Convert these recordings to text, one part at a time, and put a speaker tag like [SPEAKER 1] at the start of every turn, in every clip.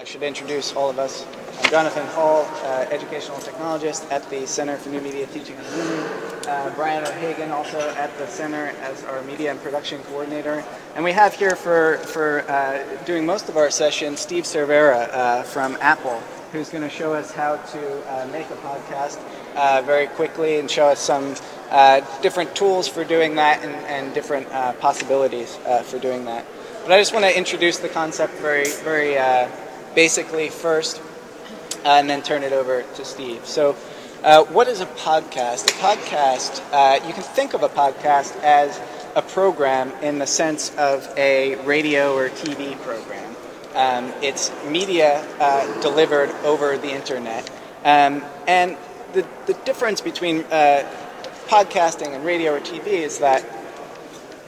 [SPEAKER 1] I should introduce all of us. I'm Jonathan Hall, uh, educational technologist at the Center for New Media Teaching and Learning. Uh, Brian O'Hagan, also at the center as our media and production coordinator. And we have here for, for uh, doing most of our session Steve Cervera uh, from Apple, who's going to show us how to uh, make a podcast uh, very quickly and show us some different tools for doing that and, and different possibilities for doing that. But I just want to introduce the concept very, very basically first, uh, and then turn it over to Steve. So, uh, what is a podcast? A podcast, uh, you can think of a podcast as a program in the sense of a radio or TV program. Um, it's media uh, delivered over the internet. Um, and the, the difference between uh, podcasting and radio or TV is that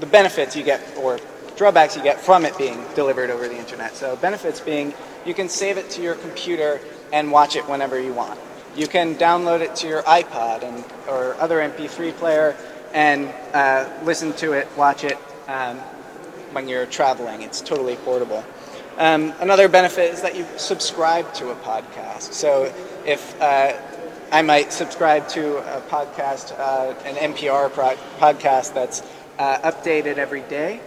[SPEAKER 1] the benefits you get or drawbacks you get from it being delivered over the internet. So benefits being you can save it to your computer and watch it whenever you want. You can download it to your iPod and or other MP3 player and uh, listen to it, watch it um, when you're traveling. It's totally portable. Um, another benefit is that you subscribe to a podcast. So if uh, I might subscribe to a podcast, uh, an NPR pro- podcast that's uh, updated every day,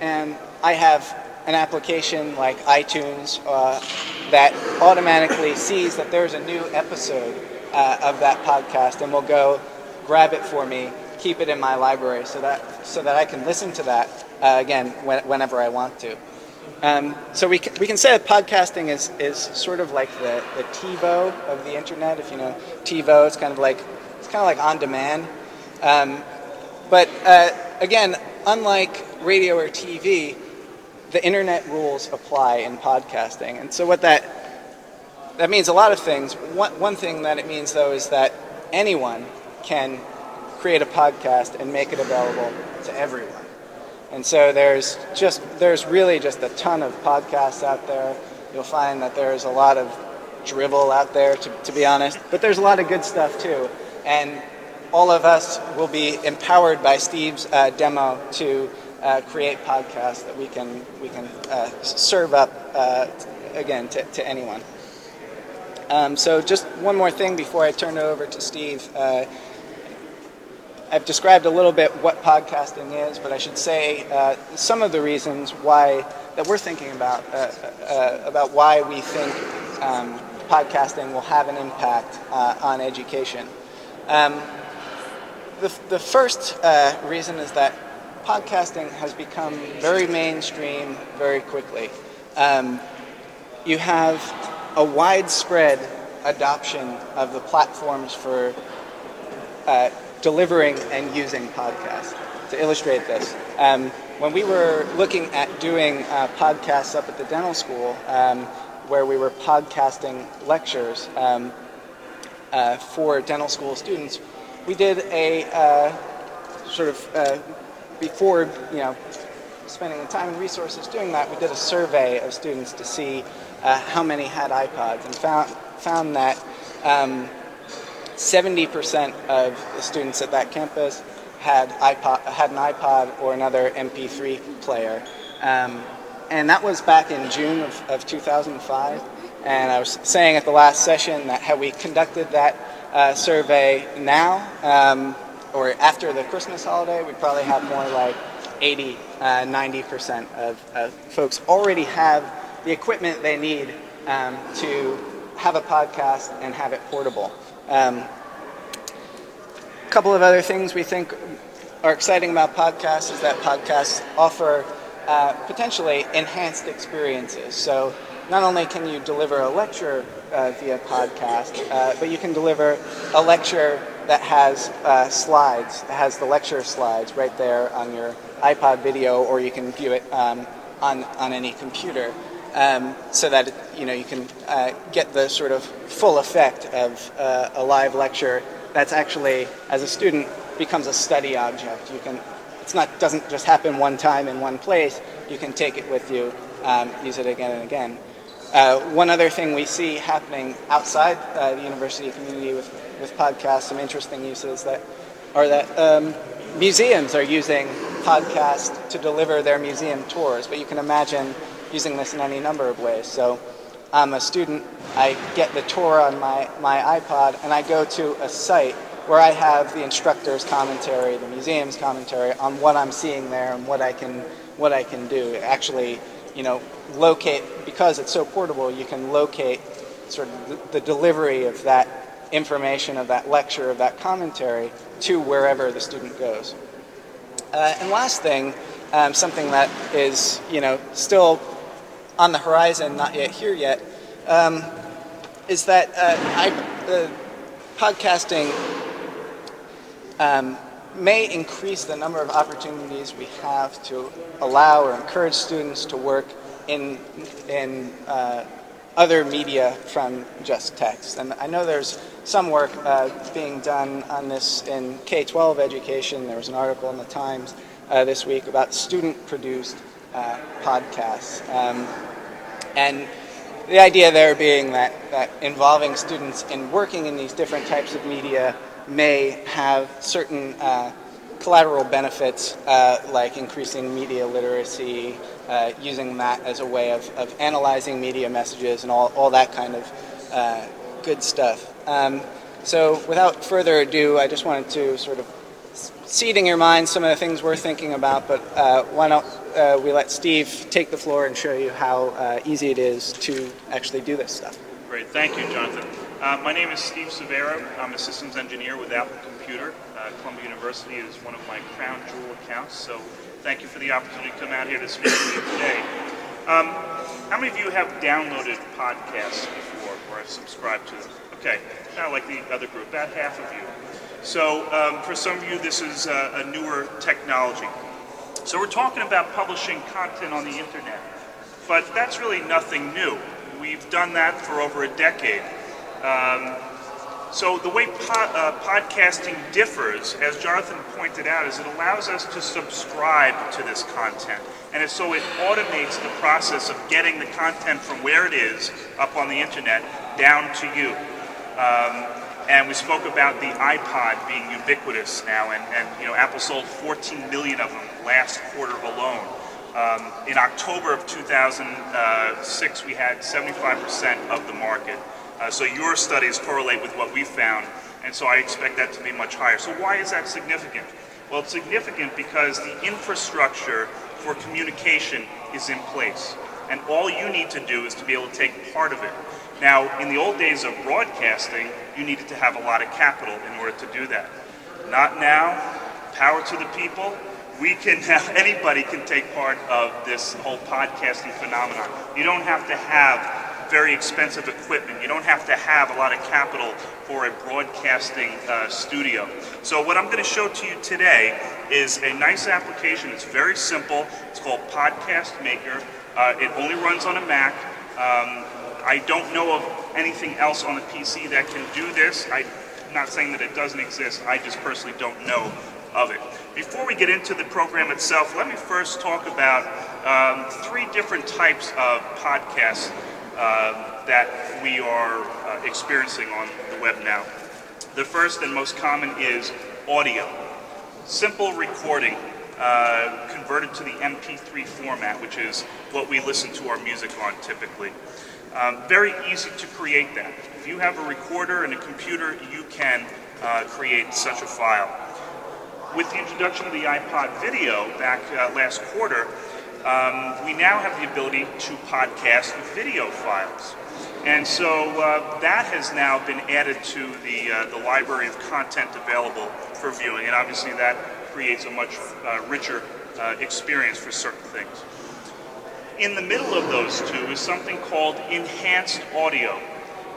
[SPEAKER 1] and I have an application like iTunes uh, that automatically sees that there's a new episode uh, of that podcast and will go grab it for me, keep it in my library so that so that I can listen to that uh, again when, whenever I want to. Um, so we can, we can say that podcasting is, is sort of like the, the TiVo of the internet. If you know TiVo, it's kind of like it's kind of like on demand. Um, but uh, again, unlike radio or TV, the internet rules apply in podcasting. And so what that that means a lot of things. One, one thing that it means though is that anyone can create a podcast and make it available to everyone. And so there's just there's really just a ton of podcasts out there. You'll find that there's a lot of drivel out there to, to be honest, but there's a lot of good stuff too. And all of us will be empowered by Steve's uh, demo to uh, create podcasts that we can we can uh, serve up uh, again to, to anyone. Um, so just one more thing before I turn it over to Steve. Uh, I've described a little bit what podcasting is, but I should say uh, some of the reasons why that we're thinking about uh, about why we think um, podcasting will have an impact on education. Um, the, the first reason is that podcasting has become very mainstream very quickly. Um, you have a widespread adoption of the platforms for uh, delivering and using podcasts. To illustrate this, um, when we were looking at doing uh, podcasts up at the dental school, um, where we were podcasting lectures um, uh, for dental school students, we did a uh, sort of uh, before you know spending the time and resources doing that, we did a survey of students to see uh, how many had iPods and found found that. Um, 70% of the students at that campus had, iPod, had an iPod or another MP3 player. Um, and that was back in June of, of 2005. And I was saying at the last session that had we conducted that uh, survey now um, or after the Christmas holiday, we'd probably have more like 80, uh, 90% of, of folks already have the equipment they need um, to have a podcast and have it portable. Um, a couple of other things we think are exciting about podcasts is that podcasts offer uh, potentially enhanced experiences. So not only can you deliver a lecture uh, via podcast, uh, but you can deliver a lecture that has uh, slides, that has the lecture slides right there on your iPod video, or you can view it um, on, on any computer. Um, so that you know you can uh, get the sort of full effect of uh, a live lecture that's actually, as a student, becomes a study object. You can, it's not doesn't just happen one time in one place. You can take it with you, um, use it again and again. Uh, one other thing we see happening outside uh, the university community with, with podcasts, some interesting uses that are that um, museums are using podcasts to deliver their museum tours, but you can imagine using this in any number of ways. So I'm a student, I get the tour on my, my iPod, and I go to a site where I have the instructor's commentary, the museum's commentary on what I'm seeing there and what I can what I can do. Actually, you know, locate because it's so portable. You can locate sort of the, the delivery of that information of that lecture of that commentary to wherever the student goes. Uh, and last thing, um, something that is you know still on the horizon, not yet here yet, um, is that uh, I, uh, podcasting um, may increase the number of opportunities we have to allow or encourage students to work in, in uh, other media from just text. And I know there's some work uh, being done on this in K 12 education. There was an article in the Times uh, this week about student produced uh, podcasts. Um, and the idea there being that, that involving students in working in these different types of media may have certain uh, collateral benefits uh, like increasing media literacy, uh, using that as a way of, of analyzing media messages and all, all that kind of uh, good stuff. Um, so without further ado, I just wanted to sort of seed in your mind some of the things we're thinking about, but uh, why don't uh, we let Steve take the floor and show you how easy it is to actually do this stuff.
[SPEAKER 2] Great, thank you, Jonathan. Uh, my name is Steve Severo. I'm a systems engineer with Apple Computer. Uh, Columbia University is one of my crown jewel accounts, so thank you for the opportunity to come out here to speak with you today. Um, how many of you have downloaded podcasts before or have subscribed to them? Okay, not like the other group, about half of you. So um, for some of you, this is a, a newer technology. So we're talking about publishing content on the internet, but that's really nothing new. We've done that for over a decade. Um, so the way po- uh, podcasting differs, as Jonathan pointed out, is it allows us to subscribe to this content. And so it automates the process of getting the content from where it is up on the internet down to you. Um, and we spoke about the iPod being ubiquitous now, and, and you know Apple sold 14 million of them last quarter alone. Um, in October of 2006, we had 75% of the market. Uh, so your studies correlate with what we found, and so I expect that to be much higher. So why is that significant? Well, it's significant because the infrastructure for communication is in place, and all you need to do is to be able to take part of it. Now, in the old days of broadcasting, you needed to have a lot of capital in order to do that. Not now. Power to the people. We can have anybody can take part of this whole podcasting phenomenon. You don't have to have very expensive equipment. You don't have to have a lot of capital for a broadcasting uh, studio. So what I'm going to show to you today is a nice application. It's very simple. It's called Podcast Maker. Uh, it only runs on a Mac. Um, I don't know of anything else on the PC that can do this. I'm not saying that it doesn't exist. I just personally don't know of it. Before we get into the program itself, let me first talk about um, three different types of podcasts uh, that we are uh, experiencing on the web now. The first and most common is audio. Simple recording uh, converted to the MP3 format, which is what we listen to our music on typically. Um, very easy to create that. If you have a recorder and a computer, you can uh, create such a file. With the introduction of the iPod video back uh, last quarter, um, we now have the ability to podcast video files. And so uh, that has now been added to the, uh, the library of content available for viewing, and obviously that creates a much uh, richer uh, experience for certain things. In the middle of those two is something called enhanced audio.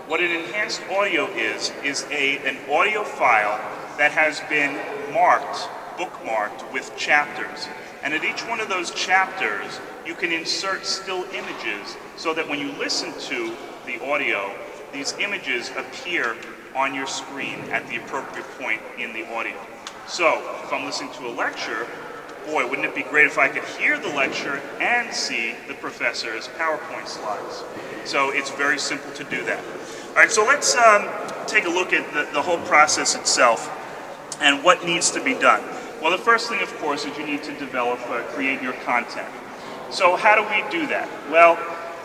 [SPEAKER 2] What an enhanced audio is, is a, an audio file that has been marked, bookmarked with chapters. And at each one of those chapters, you can insert still images so that when you listen to the audio, these images appear on your screen at the appropriate point in the audio. So, if I'm listening to a lecture, boy, wouldn't it be great if I could hear the lecture and see the professor's PowerPoint slides. So it's very simple to do that. All right, so let's um, take a look at the, the whole process itself and what needs to be done. Well, the first thing, of course, is you need to develop, uh, create your content. So how do we do that? Well,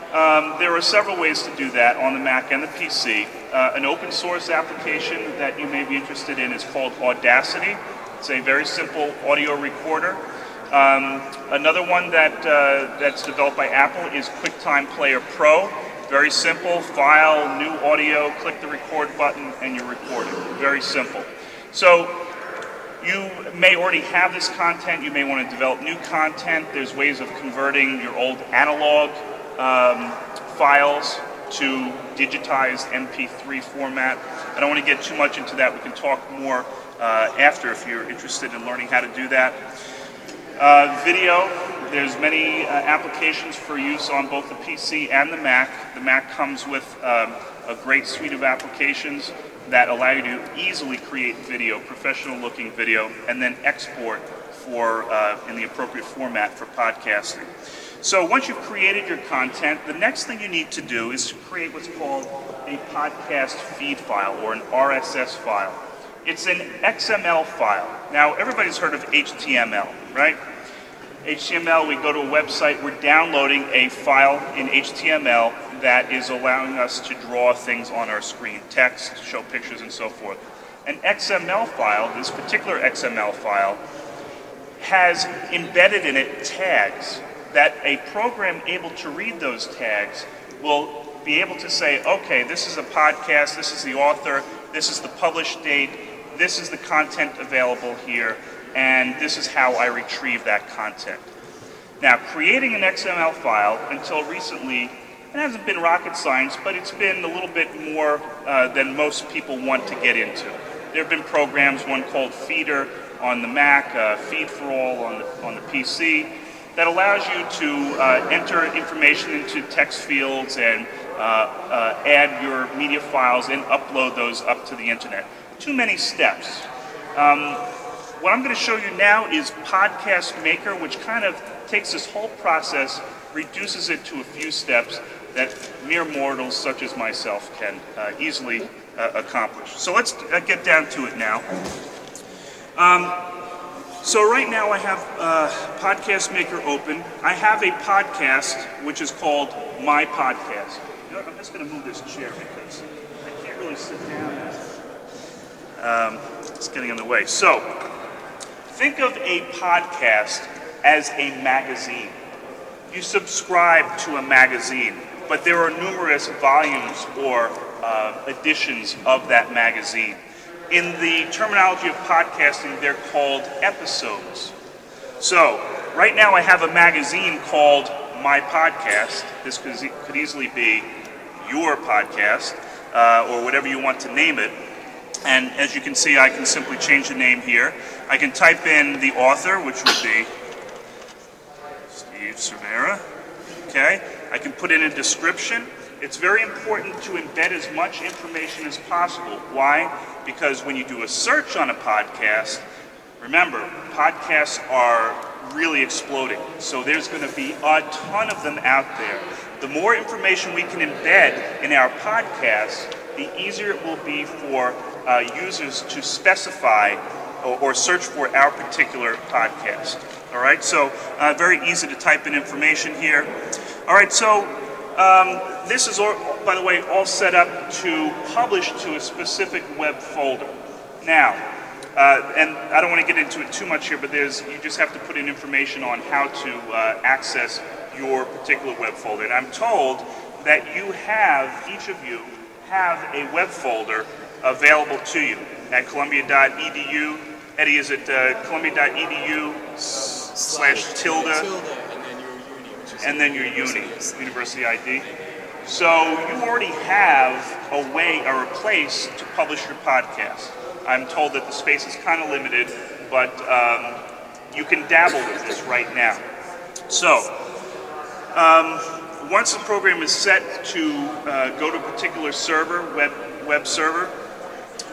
[SPEAKER 2] Um, there are several ways to do that on the Mac and the PC. Uh, an open source application that you may be interested in is called Audacity. It's a very simple audio recorder. Um, another one that uh, that's developed by Apple is QuickTime Player Pro. Very simple. File, new audio, click the record button, and you're recording. Very simple. So you may already have this content. You may want to develop new content. There's ways of converting your old analog um, files to digitized MP3 format. I don't want to get too much into that. We can talk more uh, after if you're interested in learning how to do that. Uh, video, there's many uh, applications for use on both the PC and the Mac. The Mac comes with um, a great suite of applications that allow you to easily create video, professional looking video, and then export for uh, in the appropriate format for podcasting. So once you've created your content, the next thing you need to do is create what's called a podcast feed file or an RSS file. It's an XML file. Now everybody's heard of HTML, right? HTML, we go to a website, we're downloading a file in HTML that is allowing us to draw things on our screen, text, show pictures, and so forth. An XML file, this particular XML file, has embedded in it tags that a program able to read those tags will be able to say, okay, this is a podcast, this is the author, this is the published date, this is the content available here, and this is how I retrieve that content. Now, creating an XML file until recently, it hasn't been rocket science, but it's been a little bit more uh, than most people want to get into. There have been programs, one called Feeder on the Mac, uh, Feed for All on the, on the PC, that allows you to uh, enter information into text fields and uh, uh, add your media files and upload those up to the internet. Too many steps. Um, what I'm going to show you now is Podcast Maker, which kind of takes this whole process, reduces it to a few steps that mere mortals such as myself can uh, easily uh, accomplish. So let's uh, get down to it now. Um, so right now I have uh, Podcast Maker open. I have a podcast which is called My Podcast. You know, I'm just going to move this chair because I can't really sit down. Um, it's getting in the way. So think of a podcast as a magazine. You subscribe to a magazine, but there are numerous volumes or uh, editions of that magazine. In the terminology of podcasting, they're called episodes. So, right now I have a magazine called My Podcast. This could, easily be your podcast uh, or whatever you want to name it. And as you can see, I can simply change the name here. I can type in the author, which would be Steve Cervera. Okay. I can put in a description. It's very important to embed as much information as possible. Why? Because when you do a search on a podcast, remember, podcasts are really exploding. So there's going to be a ton of them out there. The more information we can embed in our podcasts, the easier it will be for uh, users to specify or, or, search for our particular podcast. All right, so uh, very easy to type in information here. All right, so um, this is, all, by the way, all set up to publish to a specific web folder. Now, uh, and I don't want to get into it too much here, but there's you just have to put in information on how to uh, access your particular web folder. And I'm told that you have, each of you, have a web folder available to you at columbia.edu. Eddie, is it uh, columbia.edu slash tilde? and then your uni, university ID. So you already have a way or a place to publish your podcast. I'm told that the space is kind of limited, but um, you can dabble with this right now. So um, once the program is set to uh, go to a particular server, web web server,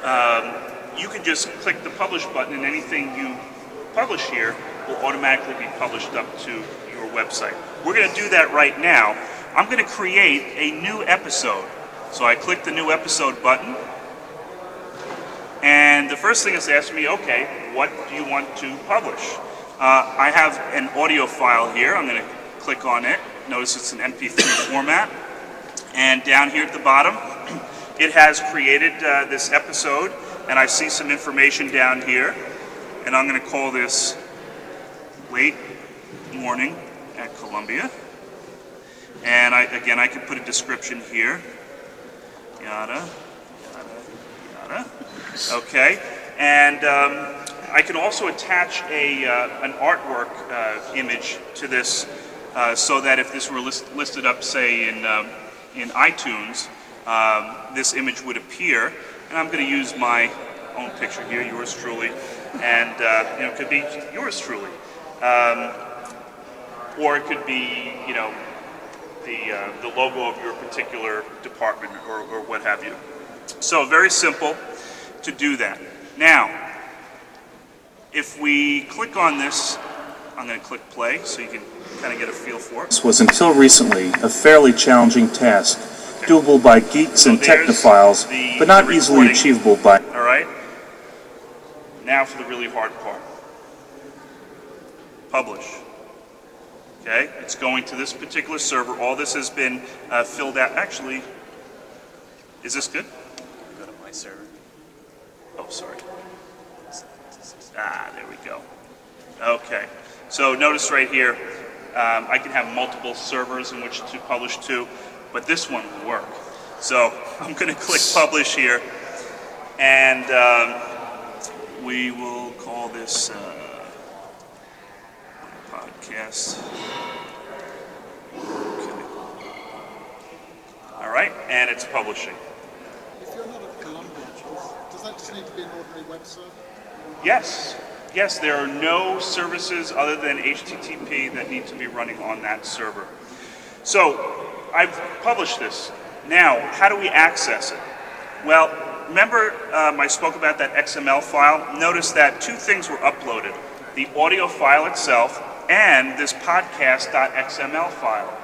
[SPEAKER 2] um, you can just click the publish button, and anything you publish here will automatically be published up to your website. We're going to do that right now. I'm going to create a new episode. So I click the new episode button. And the first thing is to ask me, okay, what do you want to publish? Uh, I have an audio file here. I'm going to click on it. Notice it's an MP3 format. And down here at the bottom, it has created uh, this episode, and I see some information down here. And I'm going to call this Late Morning at Columbia. And I, again, I can put a description here. Yada, yada, yada. Okay. And um, I can also attach a, uh, an artwork uh, image to this uh, so that if this were list, listed up, say, in, um, in iTunes, um, this image would appear. And I'm going to use my own picture here, yours truly, and uh, you know, it could be yours truly. Um, or it could be, you know, the, uh, the logo of your particular department or, or what have you. So very simple to do that. Now, if we click on this, I'm going to click play so you can kind of get a feel for it.
[SPEAKER 3] This was until recently a fairly challenging task, doable by geeks and technophiles,
[SPEAKER 2] the-
[SPEAKER 3] but not easily achievable by
[SPEAKER 2] All right? Now for the really hard part. Publish. Okay, it's going to this particular server. All this has been uh, filled out. Actually, is this good?
[SPEAKER 1] Go to my server.
[SPEAKER 2] Oh, sorry. Ah, there we go. Okay. So notice right here, um, I can have multiple servers in which to publish to, but this one will work. So I'm going to click publish here, and um, we will call this uh, podcast. Okay. All right, and it's publishing.
[SPEAKER 4] If you're not at Columbia, does, does that just need to be an ordinary web server?
[SPEAKER 2] Yes, yes, there are no services other than HTTP that need to be running on that server. So I've published this. Now, how do we access it? Well, remember um, I spoke about that XML file? Notice that two things were uploaded the audio file itself and this podcast.xml file.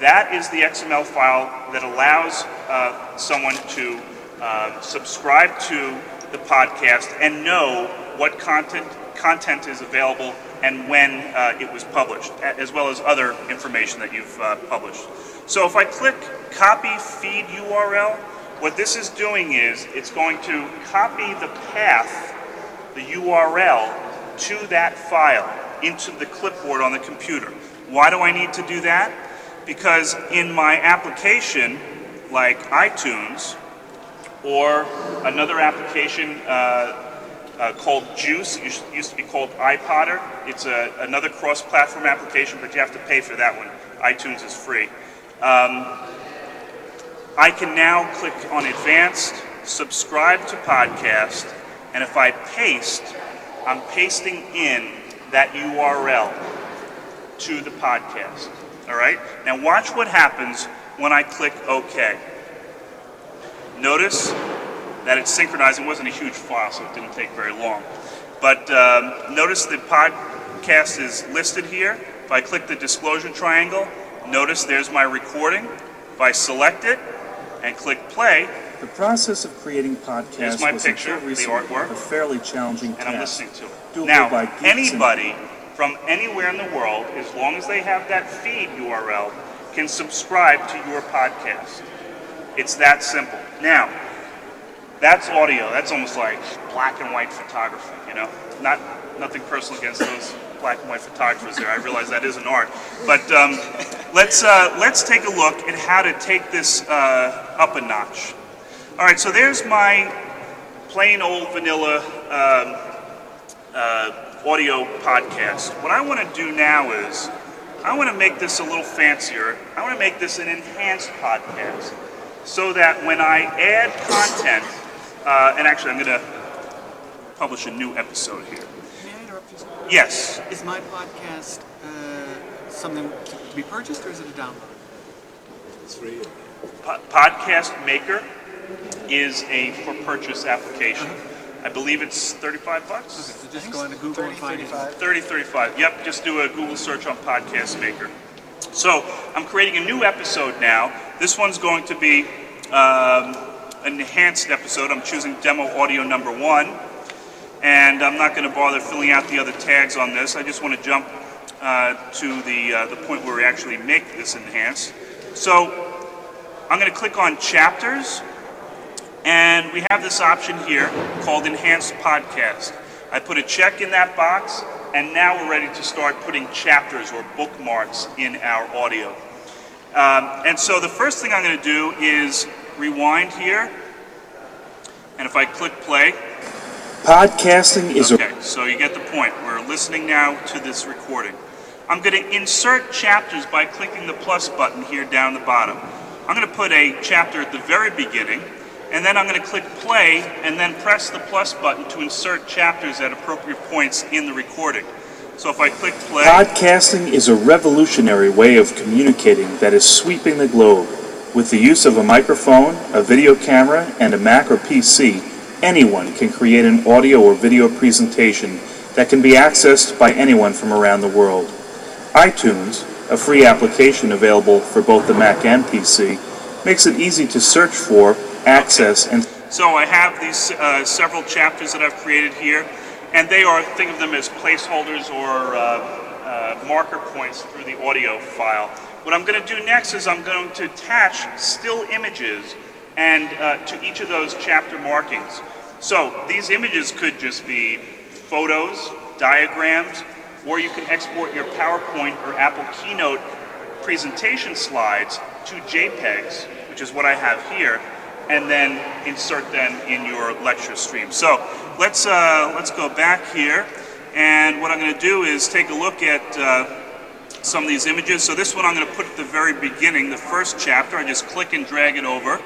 [SPEAKER 2] That is the XML file that allows uh, someone to uh, subscribe to the podcast and know what content content is available and when uh, it was published, as well as other information that you've uh, published. So if I click copy feed URL, what this is doing is it's going to copy the path, the URL, to that file into the clipboard on the computer. Why do I need to do that? Because in my application, like iTunes, or another application uh, uh, called Juice. It used- to be called iPodder. It's a, another cross-platform application, but you have to pay for that one. iTunes is free. Um, I can now click on Advanced, subscribe to podcast, and if I paste, I'm pasting in that URL to the podcast. All right? Now watch what happens when I click OK. Notice that it's synchronized. It wasn't a huge file, so it didn't take very long. But um, notice the podcast is listed here. If I click the disclosure triangle, notice there's my recording. If I select it and click play,
[SPEAKER 3] The process of creating podcasts
[SPEAKER 2] my
[SPEAKER 3] was
[SPEAKER 2] picture, the artwork.
[SPEAKER 3] a fairly challenging
[SPEAKER 2] and I'm listening to it. Now, anybody from anywhere in the world, as long as they have that feed URL, can subscribe to your podcast. It's that simple. Now, that's audio. That's almost like black and white photography, you know? Not nothing personal against those black and white photographers there. I realize that is an art. But um, let's, uh, let's take a look at how to take this uh, up a notch. All right, so there's my plain old vanilla um, uh, audio podcast. What I want to do now is I want to make this a little fancier. I want to make this an enhanced podcast so that when I add content, uh, and actually I'm going to publish a new episode here.
[SPEAKER 5] May I interrupt you? sir?
[SPEAKER 2] Yes,
[SPEAKER 5] Is my podcast uh, something to be purchased or is it a download?
[SPEAKER 2] It's Po- Podcast Maker is a for purchase application. I believe it's 35 bucks.
[SPEAKER 5] So just go into Google and
[SPEAKER 1] 30,
[SPEAKER 5] find it.
[SPEAKER 1] 35.
[SPEAKER 2] 30, 35. Yep, just do a Google search on Podcast Maker. So I'm creating a new episode now. This one's going to be um, an enhanced episode. I'm choosing demo audio number one. And I'm not going to bother filling out the other tags on this. I just want to jump uh, to the, uh, the point where we actually make this enhance. So I'm going to click on chapters, and we have this option here called Enhanced Podcast. I put a check in that box, and now we're ready to start putting chapters or bookmarks in our audio. Um, and so the first thing I'm going to do is rewind here, and if I click play,
[SPEAKER 3] Podcasting is
[SPEAKER 2] Okay, so you get the point. We're listening now to this recording. I'm going to insert chapters by clicking the plus button here down the bottom. I'm going to put a chapter at the very beginning, and then I'm going to click play and then press the plus button to insert chapters at appropriate points in the recording. So if I click play,
[SPEAKER 3] Podcasting is a revolutionary way of communicating that is sweeping the globe. With the use of a microphone, a video camera, and a Mac or PC, anyone can create an audio or video presentation that can be accessed by anyone from around the world. iTunes, a free application available for both the Mac and PC, makes it easy to search for, access, and
[SPEAKER 2] So I have these uh, several chapters that I've created here, and they are, think of them as placeholders or uh, uh, marker points through the audio file. What I'm going to do next is I'm going to attach still images and uh, to each of those chapter markings. So these images could just be photos, diagrams, or you can export your PowerPoint or Apple Keynote presentation slides to JPEGs, which is what I have here, and then insert them in your lecture stream. So let's uh, let's go back here, and what I'm going to do is take a look at uh, some of these images. So this one I'm going to put at the very beginning, the first chapter. I just click and drag it over,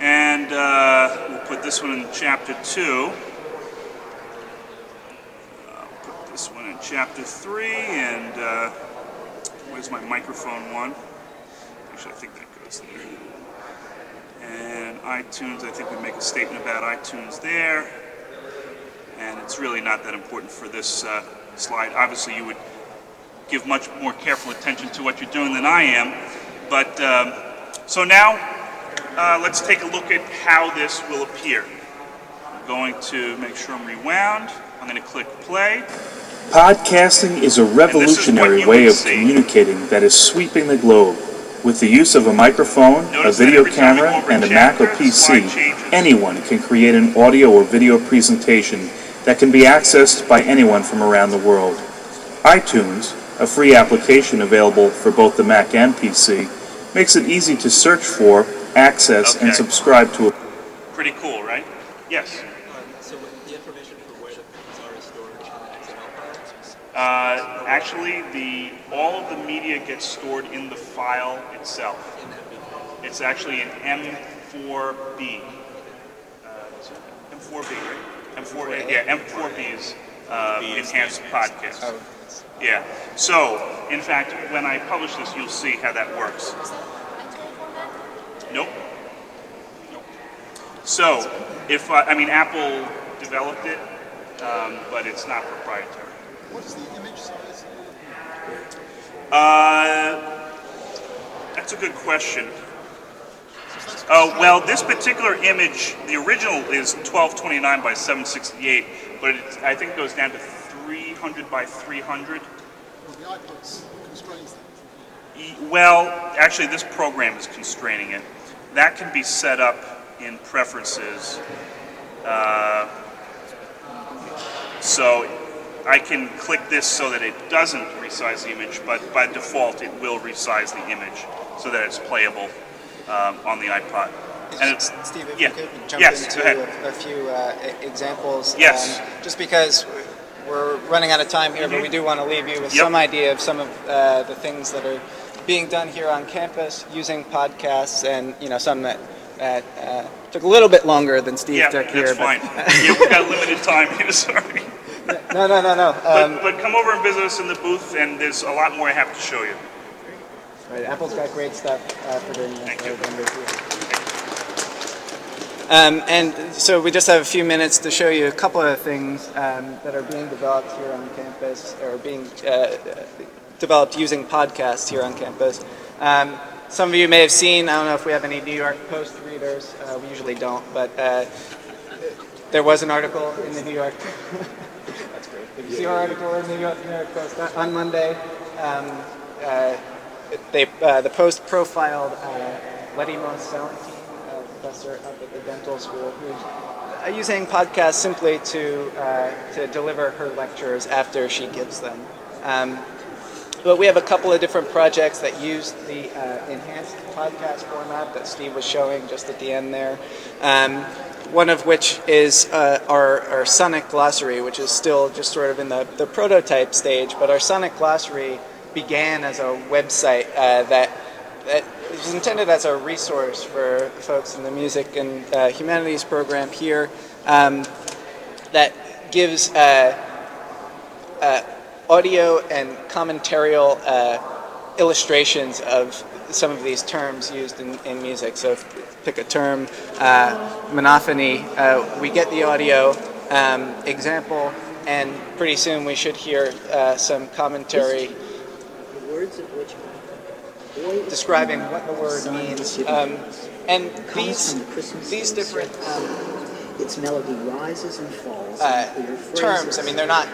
[SPEAKER 2] and uh, we'll put this one in chapter two. I'll put this one in chapter three, and uh, where's my microphone one? Actually, I think that goes there. And iTunes, I think we make a statement about iTunes there. And it's really not that important for this uh, slide. Obviously, you would give much more careful attention to what you're doing than I am. But um, so now, uh, let's take a look at how this will appear. I'm going to make sure I'm rewound. I'm going to click play.
[SPEAKER 3] Podcasting is a revolutionary
[SPEAKER 2] you
[SPEAKER 3] way of
[SPEAKER 2] see.
[SPEAKER 3] communicating that is sweeping the globe. With the use of a microphone, a
[SPEAKER 2] Notice that
[SPEAKER 3] video
[SPEAKER 2] every time we go
[SPEAKER 3] camera, and a Mac or
[SPEAKER 2] chapter, the slide
[SPEAKER 3] PC, anyone can create an audio or video presentation that can be accessed by anyone from around the world. iTunes, a free application available for both the Mac and PC, makes it easy to search for, access, and subscribe to a
[SPEAKER 2] Pretty cool, right? Yes.
[SPEAKER 5] So what- the information for where the things are stored in the XML files?
[SPEAKER 2] Uh, actually, the all of the media gets stored in the file itself.
[SPEAKER 5] In MB?
[SPEAKER 2] It's actually an M4B. Uh, is it M4B, right? M4, yeah, M4B's uh, enhanced podcast. Yeah. So, in fact, when I publish this, you'll see how that works. Nope. Nope. So, if I, I mean, Apple developed it, um, but it's not proprietary.
[SPEAKER 4] What is the image size?
[SPEAKER 2] Uh, that's a good question. Oh, well, this particular image, the original is 1229 by 768, but it, I think it goes down to 300 by 300.
[SPEAKER 4] Well, the iPods constrains that.
[SPEAKER 2] Well, actually, this program is constraining it. That can be set up in preferences. Uh, so I can click this so that it doesn't resize the image, but by default, it will resize the image so that it's playable um, on the iPod. And it's
[SPEAKER 1] Steve, if
[SPEAKER 2] yeah.
[SPEAKER 1] you could jump
[SPEAKER 2] Yes,
[SPEAKER 1] into a, a few uh, examples.
[SPEAKER 2] Yes.
[SPEAKER 1] um, just because we're running out of time here, but we do want to leave you with
[SPEAKER 2] Mm-hmm. Yep.
[SPEAKER 1] some idea of some of uh, the things that are being done here on campus using podcasts, and you know some that that uh, took a little bit longer than Steve
[SPEAKER 2] yeah,
[SPEAKER 1] took
[SPEAKER 2] that's
[SPEAKER 1] here.
[SPEAKER 2] fine. yeah, we've got limited time here. Sorry.
[SPEAKER 1] But, no, no, no, no. Um,
[SPEAKER 2] But, but come over and visit us in the booth, and there's a lot more I have to show you.
[SPEAKER 1] Right, Apple's got great stuff uh, for doing this.
[SPEAKER 2] Thank you.
[SPEAKER 1] Um, and so we just have a few minutes to show you a couple of things um, that are being developed here on campus, or being uh, developed using podcasts here on campus. Um, some of you may have seen, I don't know if we have any New York Post readers, uh, we usually don't, but uh, there was an article in the New York. That's great. Did you see our article in the New York, New York Post on- on Monday? Um, uh, they, uh, the Post profiled uh, Letty a professor up at the dental school, who's uh, using podcasts simply to uh, to deliver her lectures after she gives them. Um, but we have a couple of different projects that use the uh, enhanced podcast format that Steve was showing just at the end there. Um, one of which is uh, our, our Sonic Glossary, which is still just sort of in the, the prototype stage. But our Sonic Glossary began as a website uh, that, that was intended as a resource for folks in the music and uh, humanities program here um, that gives uh, uh, audio and commentarial uh, illustrations of some of these terms used in, in music. So, pick a term, uh, monophony, uh, we get the audio um, example, and pretty soon we should hear some commentary
[SPEAKER 6] the words of which
[SPEAKER 1] describing what the word means. Um, and these
[SPEAKER 6] from the Christmas
[SPEAKER 1] these different um,
[SPEAKER 6] its melody rises and falls
[SPEAKER 1] uh,
[SPEAKER 6] in clear phrases
[SPEAKER 1] terms. I mean, they're not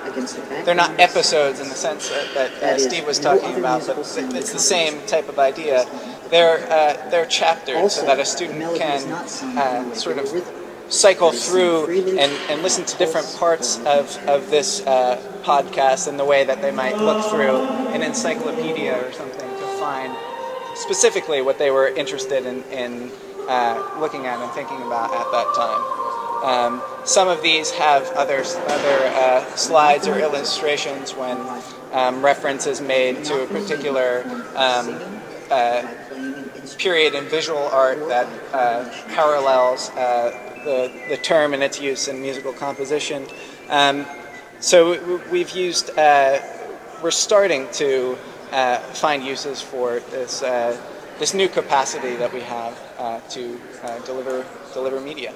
[SPEAKER 1] they're not episodes in the sense that, that, uh, Steve was talking about, but it's the same type of idea. They're uh, they're chapters, so that a student can
[SPEAKER 6] is not sung in
[SPEAKER 1] uh, sort of cycle
[SPEAKER 6] It is sung
[SPEAKER 1] through and, and listen to different parts of, of this uh, podcast in the way that they might look through an encyclopedia or something specifically what they were interested in, in uh, looking at and thinking about at that time. Um, some of these have other, other uh, slides or illustrations when um, reference is made to a particular um, uh, period in visual art that uh, parallels uh, the, the term and its use in musical composition. Um, so we've used, uh, we're starting to uh, find uses for this, uh, this new capacity that we have uh, to uh, deliver, deliver media.